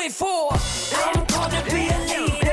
it for. I'm gonna be a leader.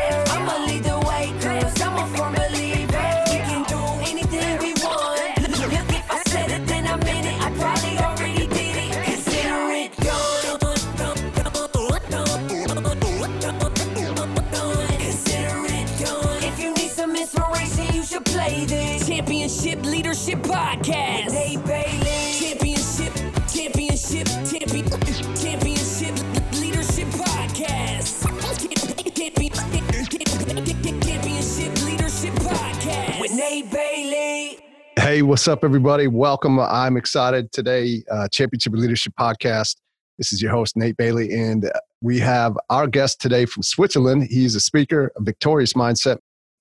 What's up, everybody? Welcome. I'm excited today. Uh, Championship Leadership Podcast. This is your host, Nate Bailey, and we have our guest today from Switzerland. He's a speaker, a victorious mindset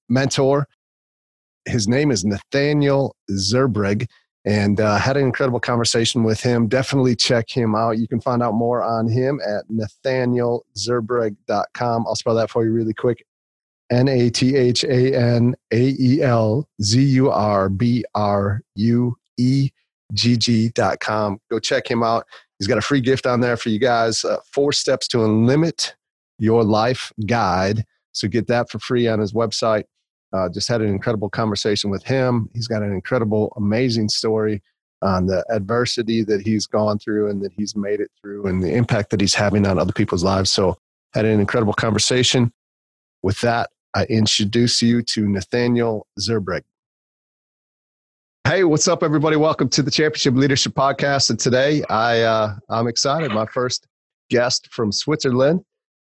mentor. His name is Nathanael Zurbruegg, and uh, had an incredible conversation with him. Definitely check him out. You can find out more on him at nathanaelzurbruegg.com. I'll spell that for you really quick N A T H A N A E L Z U R B R U E G G dot com. Go check him out. He's got a free gift on there for you guys uh, Four Steps to Limit Your Life Guide. So get that for free on his website. Uh, just had an incredible conversation with him. He's got an incredible, amazing story on the adversity that he's gone through and that he's made it through and the impact that he's having on other people's lives. So, had an incredible conversation. With that, I introduce you to Nathanael Zurbruegg. Hey, what's up, everybody? Welcome to the Championship Leadership Podcast. And today, I uh, I'm excited. My first guest from Switzerland,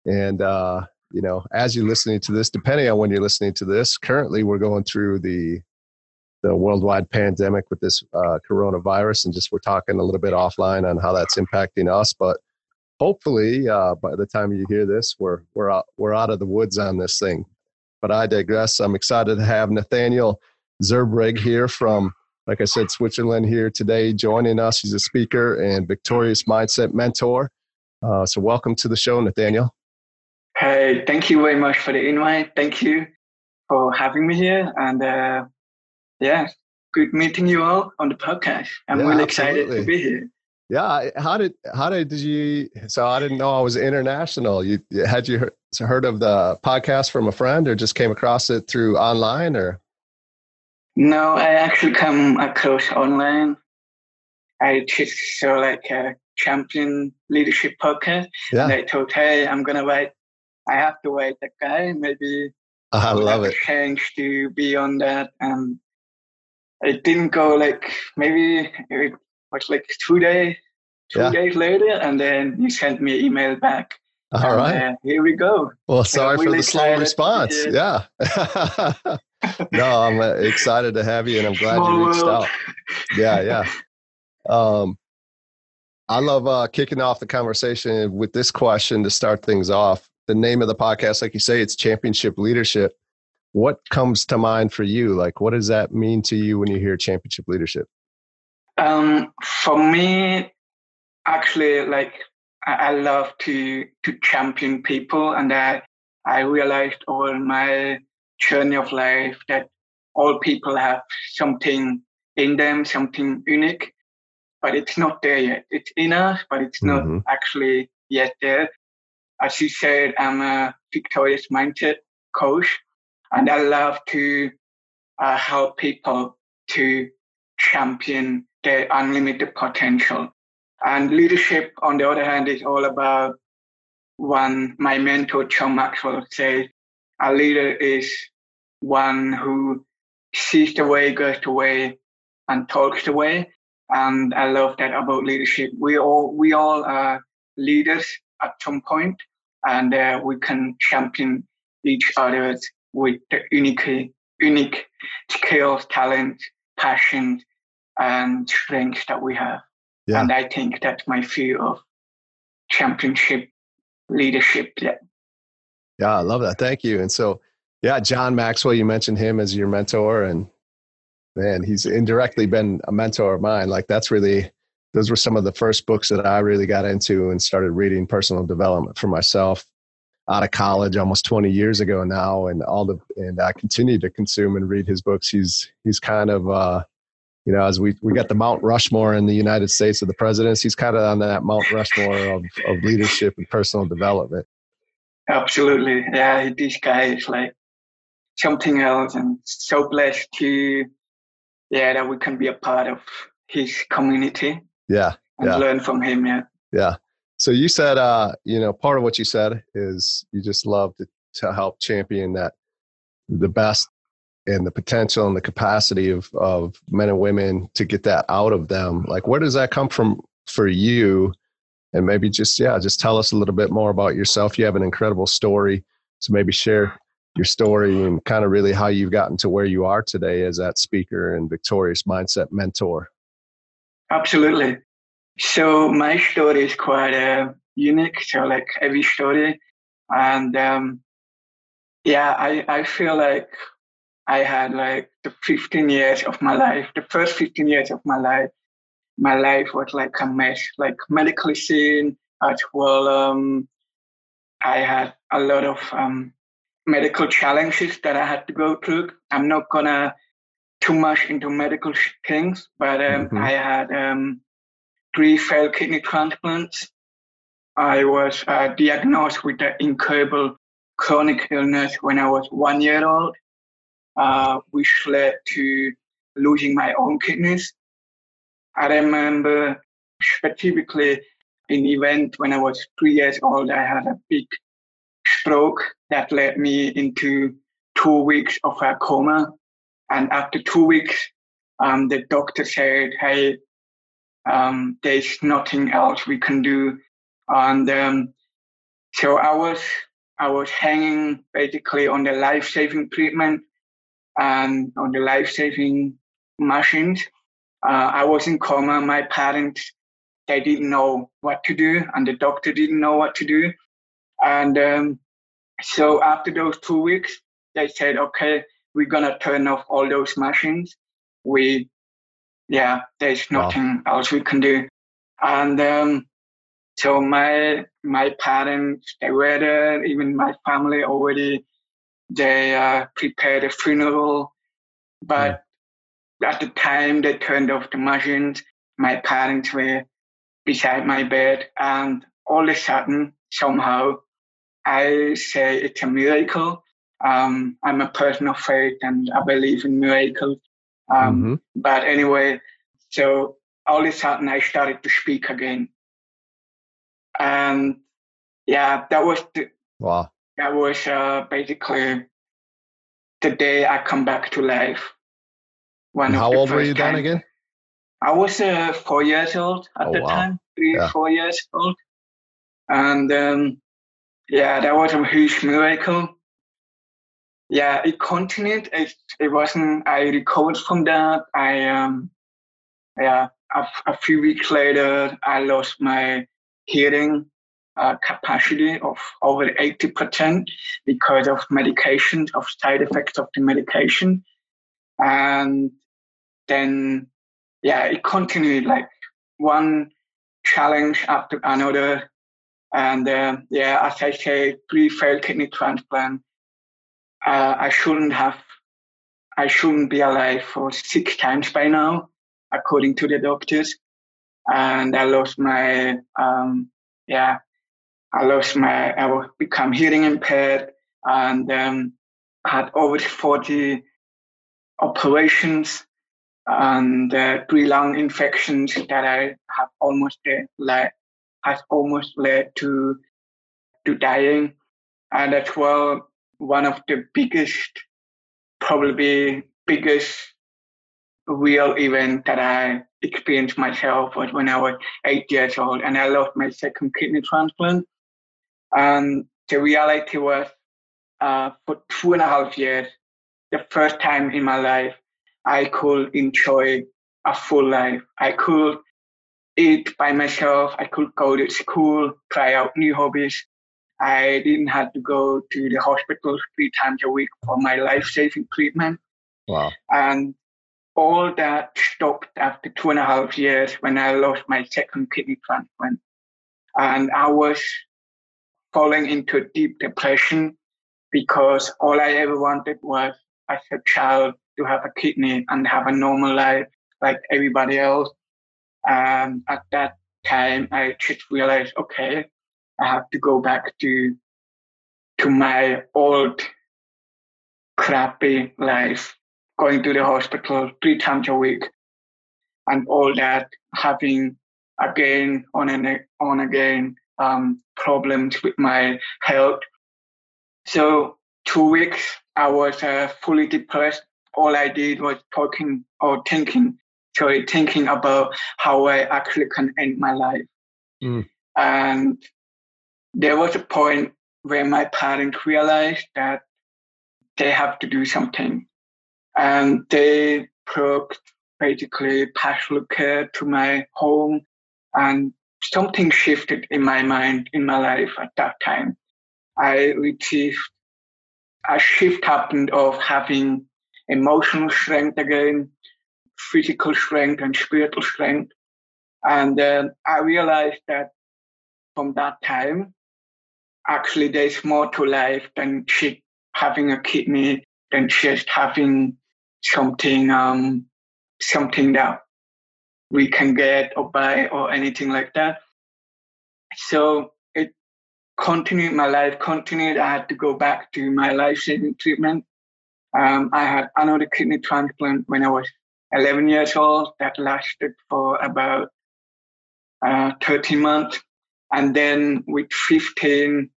and uh, you know, as you're listening to this, depending on when you're listening to this, currently we're going through the the worldwide pandemic with this uh, coronavirus, and just we're talking a little bit offline on how that's impacting us. But hopefully, uh, by the time you hear this, we're we're out, we're out of the woods on this thing. But I digress. I'm excited to have Nathanael Zurbruegg here from, like I said, Switzerland here today, joining us. He's a speaker and victorious mindset mentor. Uh, so, welcome to the show, Nathanael. Hey, thank you very much for the invite. Thank you for having me here. And uh, yeah, good meeting you all on the podcast. I'm Yeah, really excited absolutely. to be here. Yeah, how did how did did you? So I didn't know I was international. You had you heard, of the podcast from a friend, or just came across it through online, or No, I actually come across online. I just saw like a champion leadership podcast. And yeah, I thought, hey, I'm going to write, I have to write that guy. Maybe I love have it. a chance to be on that. And it didn't go like, maybe it was like two days, two Yeah. days later. And then you sent me an email back. All and, right. uh, here we go. Well, sorry for the slow response. Yeah. no, I'm uh, excited to have you, and I'm glad Small you reached world. out. Yeah, yeah. Um, I love uh, kicking off the conversation with this question to start things off. The name of the podcast, like you say, it's Championship Leadership. What comes to mind for you? Like, what does that mean to you when you hear championship leadership? Um, for me, actually, like I, I love to to champion people, and I I realized over my journey of life that all people have something in them, something unique, but it's not there yet. It's in us, but it's not Mhm. actually yet there. As you said, I'm a victorious mindset coach, and I love to uh, help people to champion their unlimited potential. And leadership, on the other hand, is all about one, my mentor, John Maxwell, says, a leader is one who sees the way, goes the way, and talks the way. And I love that about leadership. We all we all are leaders at some point, and uh, we can champion each other with the unique unique skills, talents, passions, and strengths that we have. Yeah. And I think that's my view of championship leadership. Yeah. Yeah, I love that. Thank you. And so, yeah, John Maxwell, you mentioned him as your mentor, and man, he's indirectly been a mentor of mine. Like that's really those were some of the first books that I really got into and started reading personal development for myself out of college almost 20 years ago now and all the and I continue to consume and read his books. He's he's kind of uh you know, as we, we got the Mount Rushmore in the United States of the presidents, he's kind of on that Mount Rushmore of, of leadership and personal development. Absolutely. Yeah, this guy is like something else and so blessed to yeah, that we can be a part of his community. Yeah. And yeah. learn from him. Yeah. Yeah. So you said, uh, you know, part of what you said is you just love to, to help champion that the best and the potential and the capacity of, of men and women to get that out of them. Like, where does that come from for you? And maybe just, yeah, just tell us a little bit more about yourself. You have an incredible story. So maybe share your story and kind of really how you've gotten to where you are today as that speaker and victorious mindset mentor. Absolutely. So my story is quite uh, unique. So like every story, and um, yeah, I I feel like I had like the 15 years of my life, the first 15 years of my life. My life was like a mess, like medically seen as well. Um, I had a lot of um, medical challenges that I had to go through. I'm not gonna too much into medical things, but um, mm-hmm. I had um, three failed kidney transplants. I was uh, diagnosed with an incurable chronic illness when I was one year old, uh, which led to losing my own kidneys. I remember specifically an event when I was three years old. I had a big stroke that led me into two weeks of a coma. And after two weeks, um, the doctor said, "Hey, um, there's nothing else we can do." And um, so I was I was hanging basically on the life-saving treatment and on the life-saving machines. Uh, I was in coma. My parents they didn't know what to do, and the doctor didn't know what to do. And um, so after those two weeks, they said, okay, we're gonna turn off all those machines. We, yeah, there's nothing wow. else we can do. And um, so my my parents, they were there. Even my family already, they uh, prepared a funeral. But yeah. at the time they turned off the machines, my parents were beside my bed, and all of a sudden, somehow, I say it's a miracle. Um, I'm a person of faith and I believe in miracles. Um, mm-hmm. But anyway, so all of a sudden I started to speak again. And yeah, that was the, wow. That was uh, basically the day I come back to life. One how old were you time. then again? I was uh, four years old at oh, the wow. time, three, yeah. four years old. And um, yeah, that was a huge miracle. Yeah, it continued. It, it wasn't, I recovered from that. I, um, yeah, a, a few weeks later, I lost my hearing uh, capacity of over 80% because of medication, of side effects of the medication. And then, yeah, it continued like one challenge after another. And uh, yeah, as I say, three failed kidney transplant. Uh, I shouldn't have, I shouldn't be alive for six times by now, according to the doctors. And I lost my, um, yeah, I lost my, I become hearing impaired and um, had over 40 operations and uh, three lung infections that I have almost uh, like has almost led to to dying, and as well one of the biggest, probably biggest real event that I experienced myself was when I was eight years old and I lost my second kidney transplant. And the reality was uh, for two and a half years, the first time in my life I could enjoy a full life. I could eat by myself. I could go to school, try out new hobbies. I didn't have to go to the hospital three times a week for my life-saving treatment. Wow. And all that stopped after two and a half years when I lost my second kidney transplant. And I was falling into a deep depression because all I ever wanted was as a child to have a kidney and have a normal life like everybody else. And at that time, I just realized, okay, I have to go back to to my old crappy life, going to the hospital three times a week, and all that, having again on and on again um, problems with my health. So two weeks, I was uh, fully depressed. All I did was talking or thinking, sorry, thinking about how I actually can end my life. Mm. And there was a point where my parents realized that they have to do something. And they brought basically partial care to my home and something shifted in my mind, in my life at that time. I received a shift happened of having emotional strength again, physical strength and spiritual strength. And uh, I realized that from that time, actually there's more to life than just having a kidney, than just having something, um, something that we can get or buy or anything like that. So it continued my life, continued. I had to go back to my life saving treatment. Um, I had another kidney transplant when I was 11 years old that lasted for about uh, 13 months. And then with 15,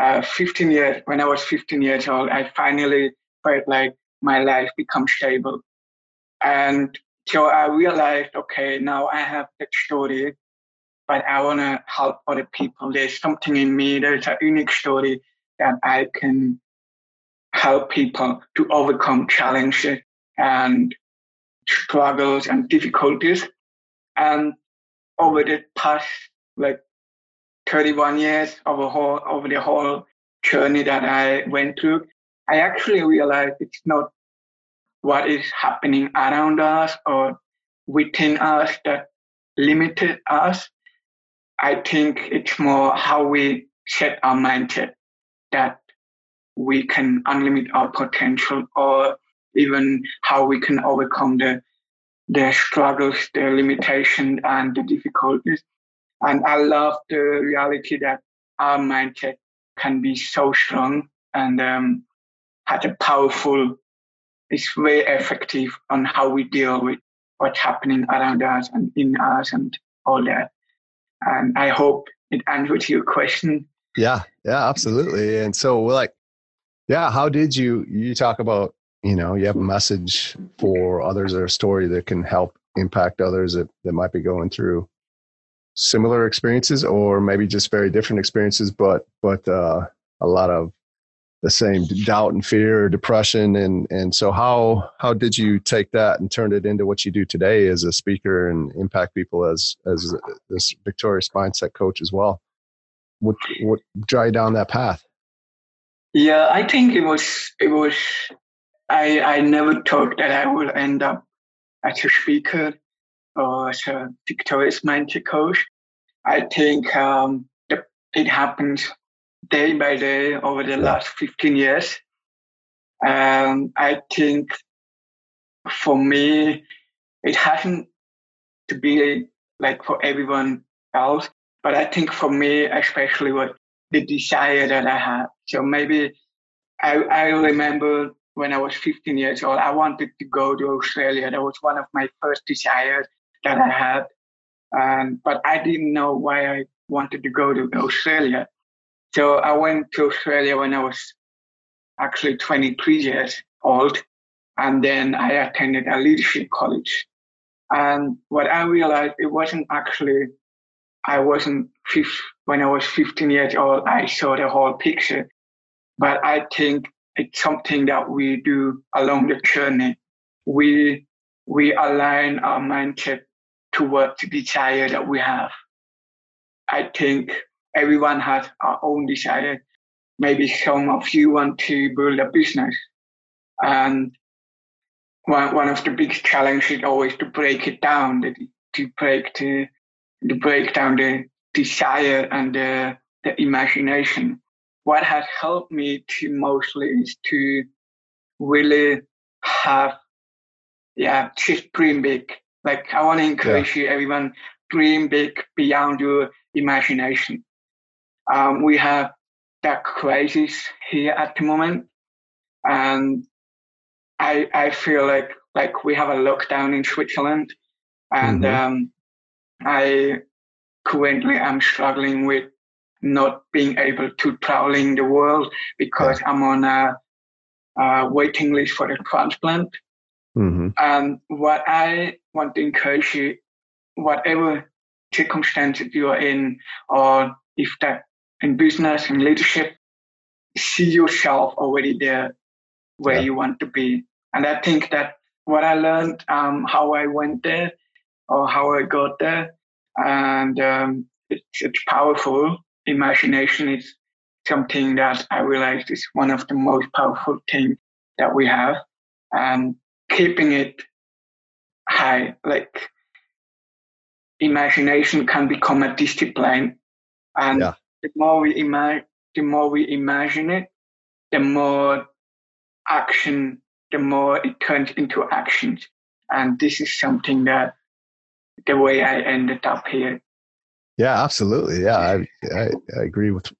uh, 15 years, when I was 15 years old, I finally felt like my life become stable. And so I realized, okay, now I have that story, but I want to help other people. There's something in me, there's a unique story that I can help people to overcome challenges and struggles and difficulties. And over the past like 31 years over whole over the whole journey that I went through, I actually realized it's not what is happening around us or within us that limited us. I think it's more how we set our mindset that we can unlimit our potential or even how we can overcome the the struggles, the limitations and the difficulties. And I love the reality that our mindset can be so strong and um, has a powerful, it's very effective on how we deal with what's happening around us and in us and all that. And I hope it answers your question. Yeah, yeah, absolutely. And so, like, yeah, how did you you talk about you know you have a message for others or a story that can help impact others that, that might be going through similar experiences or maybe just very different experiences but but uh, a lot of the same doubt and fear depression. And and so how how did you take that and turn it into what you do today as a speaker and impact people as as this victorious mindset coach as well? What what drive down that path? Yeah i think it was it was I, I never thought that I would end up as a speaker or as a victorious mindset coach. I think um, it happens day by day over the last 15 years. Um, I think for me, it hasn't to be like for everyone else, but I think for me, especially what the desire that I had. So maybe I, I remember when I was 15 years old. I wanted to go to Australia. That was one of my first desires that I had. Um, but I didn't know why I wanted to go to Australia. So I went to Australia when I was actually 23 years old. And then I attended a leadership college. And what I realized, it wasn't actually, I wasn't, when I was 15 years old, I saw the whole picture. But I think it's something that we do along the journey. We, we align our mindset towards the desire that we have. I think everyone has our own desire. Maybe some of you want to build a business. And one, one of the big challenges is always to break it down, to break to, to break down the desire and the, the imagination. What has helped me to mostly is to really have, yeah, just dream big. Like I want to encourage yeah. you, everyone, dream big beyond your imagination. Um, we have that crisis here at the moment, and I I feel like like we have a lockdown in Switzerland, and mm-hmm. um, I currently am struggling with not being able to traveling the world because I'm on a, a waiting list for the transplant. Mm-hmm. And what I want to encourage you, whatever circumstances you are in, or if that in business and leadership, see yourself already there where yeah. you want to be. And I think that what I learned, um, how I went there or how I got there, and um, it's, it's powerful. Imagination is something that I realized is one of the most powerful things that we have. And keeping it high, like imagination can become a discipline. And yeah. The more we imagine, the more we imagine it, the more action, the more it turns into actions. And this is something that the way I ended up here. Yeah, absolutely. Yeah, I, I, I agree with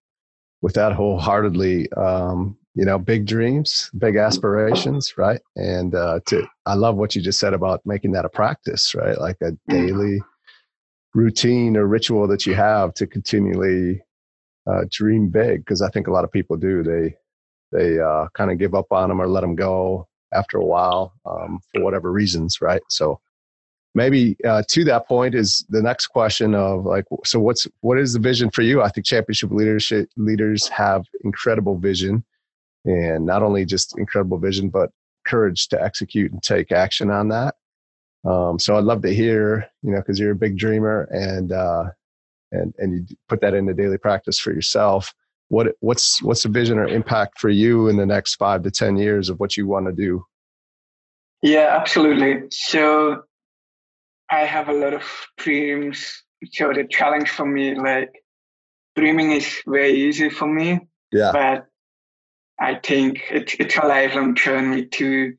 with that wholeheartedly. Um, you know, big dreams, big aspirations, right? And uh, to I love what you just said about making that a practice, right? Like a mm-hmm. daily routine or ritual that you have to continually uh, dream big. Because I think a lot of people do. They they uh, kind of give up on them or let them go after a while um, for whatever reasons, right? So maybe uh, to that point is the next question of like, so what's what is the vision for you? I think championship leadership leaders have incredible vision, and not only just incredible vision, but courage to execute and take action on that. Um, so I'd love to hear, you know, because you're a big dreamer and uh, and and you put that into daily practice for yourself what what's what's the vision or impact for you in the next five to ten years of what you want to do? Yeah absolutely. So i have a lot of dreams. So the challenge for me like dreaming is very easy for me yeah. but i think it's, it's a lifelong journey to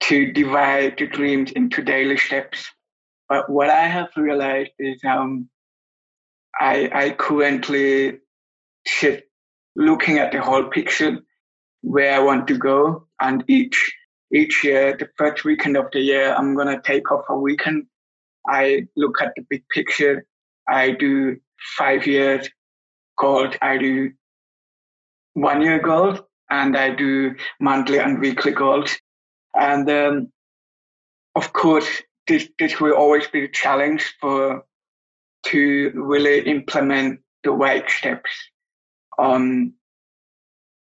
to divide the dreams into daily steps. But what i have realized is um i i currently shift, looking at the whole picture, where I want to go, and each each year, the first weekend of the year, I'm gonna take off a weekend. I look at the big picture. I do five years gold. I do one year gold, and I do monthly and weekly goals. And um, of course, this this will always be a challenge for to really implement the right steps um,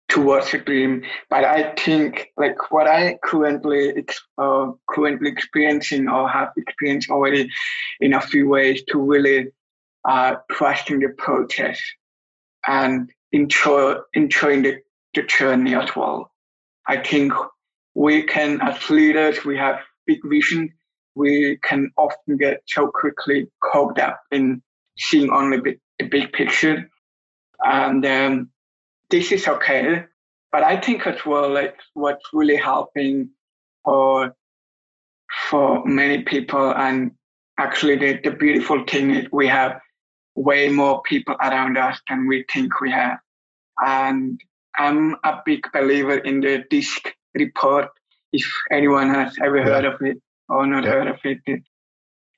towards a dream. But I think like what I currently uh, currently experiencing or have experienced already in a few ways to really uh, trusting the process and enjoy enjoying the, the journey as well. I think we can as leaders we have big vision. We can often get so quickly caught up in seeing only the big picture and um, this is okay. But I think as well, like what's really helping for for many people, and actually the, the beautiful thing is we have way more people around us than we think we have. And I'm a big believer in the DISC report. If anyone has ever heard of it or not heard of it,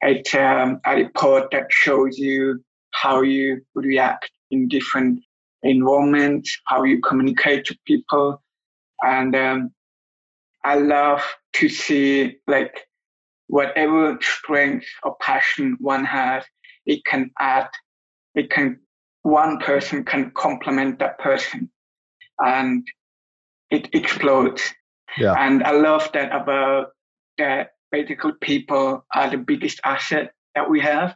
it's um, a report that shows you how you react in different environments, how you communicate to people. And um, I love to see like whatever strength or passion one has, it can add, it can, one person can complement that person and it explodes. Yeah. And I love that about that basically people are the biggest asset that we have.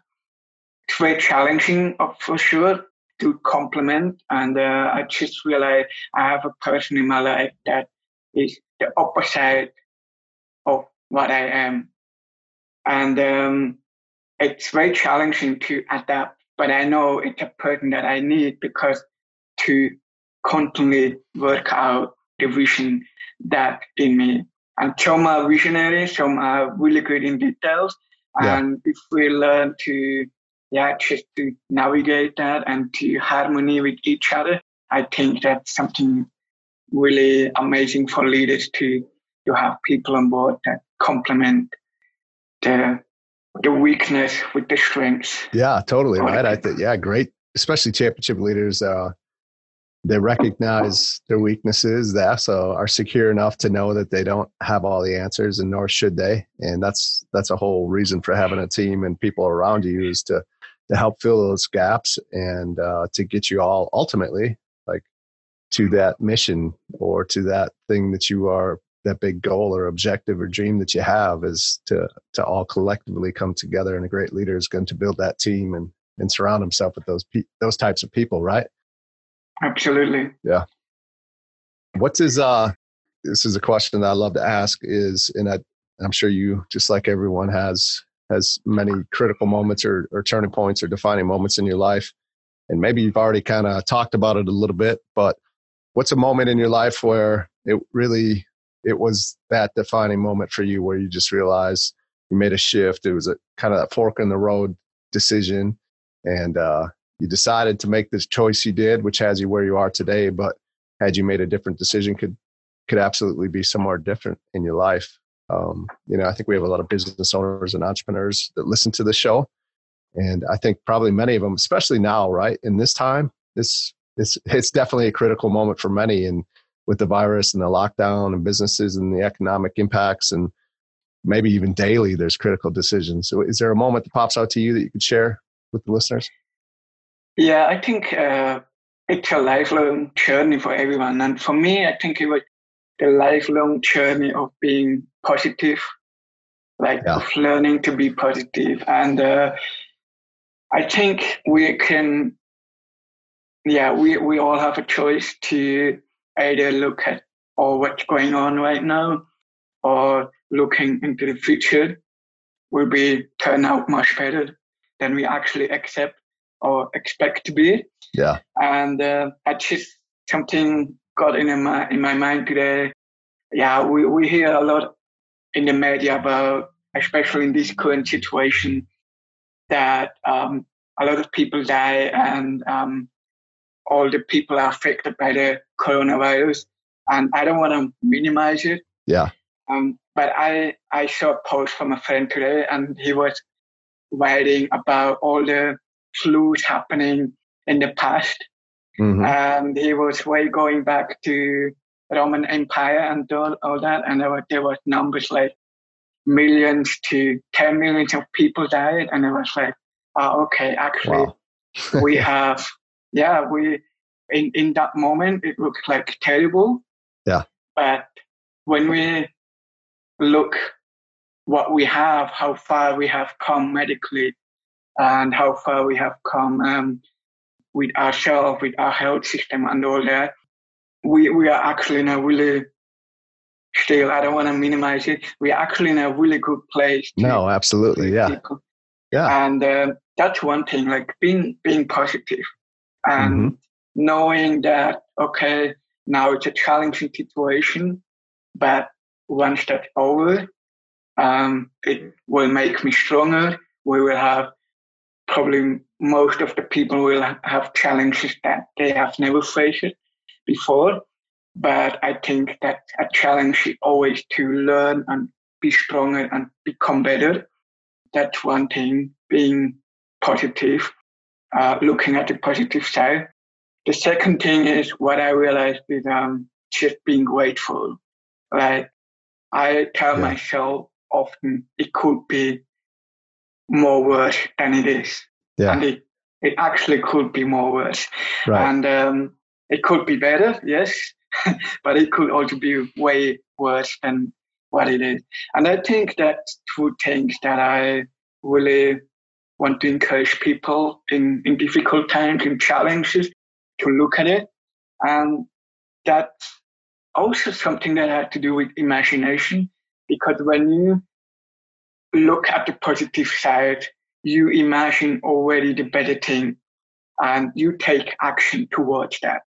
It's very challenging uh, for sure to complement. And uh, I just realized I have a person in my life that is the opposite of what I am. And um, it's very challenging to adapt, but I know it's a person that I need because to constantly work out the vision that in me. And some are visionary, some are really good in details. Yeah. And if we learn to, yeah, just to navigate that and to harmony with each other, I think that's something really amazing for leaders to to have people on board that complement the the weakness with the strengths. Yeah, totally right. I think yeah, great, especially championship leaders. Uh, they recognize their weaknesses. They also are secure enough to know that they don't have all the answers, and nor should they. And that's that's a whole reason for having a team and people around you is to to help fill those gaps and uh, to get you all ultimately like to that mission or to that thing that you are that big goal or objective or dream that you have is to to all collectively come together and a great leader is going to build that team and and surround himself with those pe- those types of people right Absolutely. yeah what's his uh this is a question that i love to ask is and I, i'm sure you just like everyone has has many critical moments or, or turning points or defining moments in your life and maybe you've already kind of talked about it a little bit but what's a moment in your life where it really it was that defining moment for you where you just realized you made a shift. It was a kind of that fork in the road decision, and uh, you decided to make this choice you did, which has you where you are today. But had you made a different decision, could could absolutely be somewhere different in your life. Um, you know, I think we have a lot of business owners and entrepreneurs that listen to the show, and I think probably many of them, especially now, right in this time, this it's it's definitely a critical moment for many, and with the virus and the lockdown and businesses and the economic impacts and maybe even daily there's critical decisions so is there a moment that pops out to you that you could share with the listeners Yeah, I think uh, it's a lifelong journey for everyone. And for me, I think it was the lifelong journey of being positive, like Yeah. of learning to be positive. And uh, I think we can, yeah, we, we all have a choice to either look at or what's going on right now or looking into the future will be turn out much better than we actually accept or expect to be. yeah And uh, I just something got in my in my mind today. Yeah, we, we hear a lot in the media about, especially in this current situation, that um, a lot of people die and um, all the people are affected by the coronavirus. And I don't want to minimize it. yeah Um, but I, I saw a post from a friend today and he was writing about all the flus happening in the past. Mhm. And he was way going back to Roman Empire and all, all that. And there were, there was numbers like millions to 10 millions of people died. And it was like, oh, okay, actually wow we have, yeah, we, in, in that moment, it looked like terrible. Yeah. But when we look what we have, how far we have come medically, and how far we have come um, with ourselves, with our health system, and all that, we we are actually in a really still. I don't want to minimize it. We are actually in a really good place. to- no absolutely yeah people. yeah And uh, that's one thing, like being being positive and knowing that okay, now it's a challenging situation, but once that's over, um, it will make me stronger. We will have probably most of the people will have challenges that they have never faced before. But I think that a challenge is always to learn and be stronger and become better. That's one thing, being positive, uh, looking at the positive side. The second thing is what I realized is um, just being grateful. Like I tell yeah. myself often it could be more worse than it is. Yeah. And it, it actually could be more worse. Right. And um, it could be better, yes, but it could also be way worse than what it is. And I think that's two things that I really want to encourage people in, in difficult times, in challenges, to look at it. And that's also something that had to do with imagination, because when you look at the positive side, you imagine already the better thing and you take action towards that.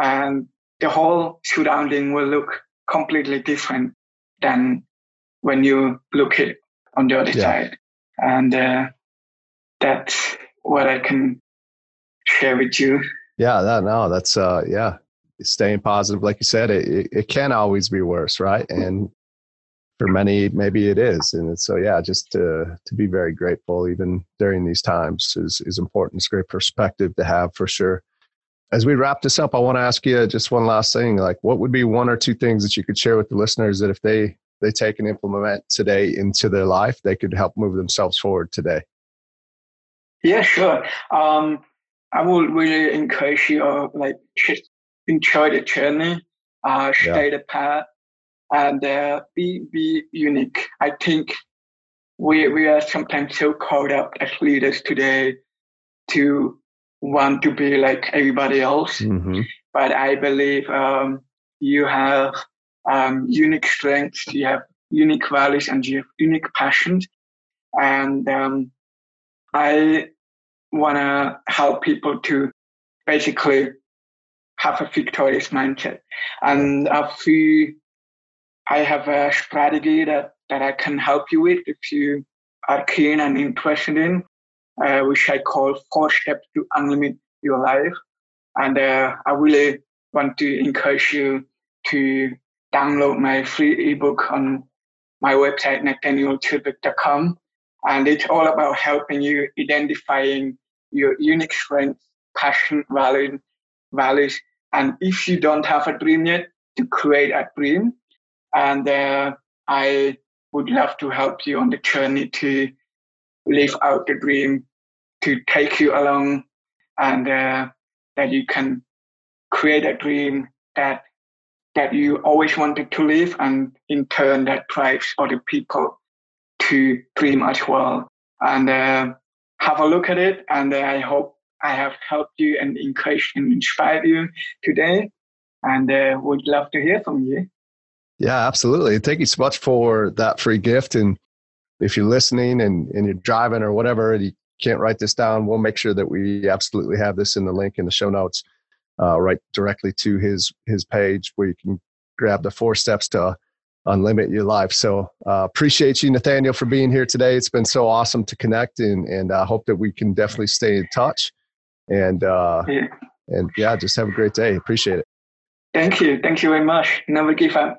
And the whole surrounding will look completely different than when you look it on the other yeah. side. And uh, that's what I can share with you. Yeah, that no, that's uh, yeah, staying positive, like you said, it, it, it can always be worse, right? And for many, maybe it is. And so, yeah, just to, to be very grateful, even during these times, is, is important. It's a great perspective to have for sure. As we wrap this up, I want to ask you just one last thing. Like, what would be one or two things that you could share with the listeners that if they they take and implement today into their life, they could help move themselves forward today? Yeah, sure. Um, I would really encourage you, uh, like, enjoy the journey, uh, stay yeah. the path, and uh, be be unique. I think we we are sometimes so caught up as leaders today to want to be like everybody else, mm-hmm. but I believe um, you have um, unique strengths, you have unique values, and you have unique passions, and um, I want to help people to basically have a victorious mindset. And I feel I have a strategy that, that I can help you with if you are keen and interested in, uh, which I call four steps to unlimit your life. And uh, I really want to encourage you to download my free ebook on my website, nathanaelzurbruegg.com. And it's all about helping you identifying your unique strengths, passion, value, values, and if you don't have a dream yet, to create a dream. And uh, I would love to help you on the journey to live out the dream, to take you along, and uh, that you can create a dream that that you always wanted to live, and in turn that drives other people to dream as well. And uh, have a look at it, and uh, I hope I have helped you and encouraged and inspired you today. And uh, would love to hear from you. Yeah, absolutely. Thank you so much for that free gift. And if you're listening and, and you're driving or whatever, and you can't write this down, we'll make sure that we absolutely have this in the link in the show notes, uh, right directly to his his page where you can grab the four steps to unlimit your life. So uh, appreciate you, Nathanael, for being here today. It's been so awesome to connect, and and I hope that we can definitely stay in touch. And uh, yeah. and yeah, just have a great day. Appreciate it. Thank you. Thank you very much. Never give up.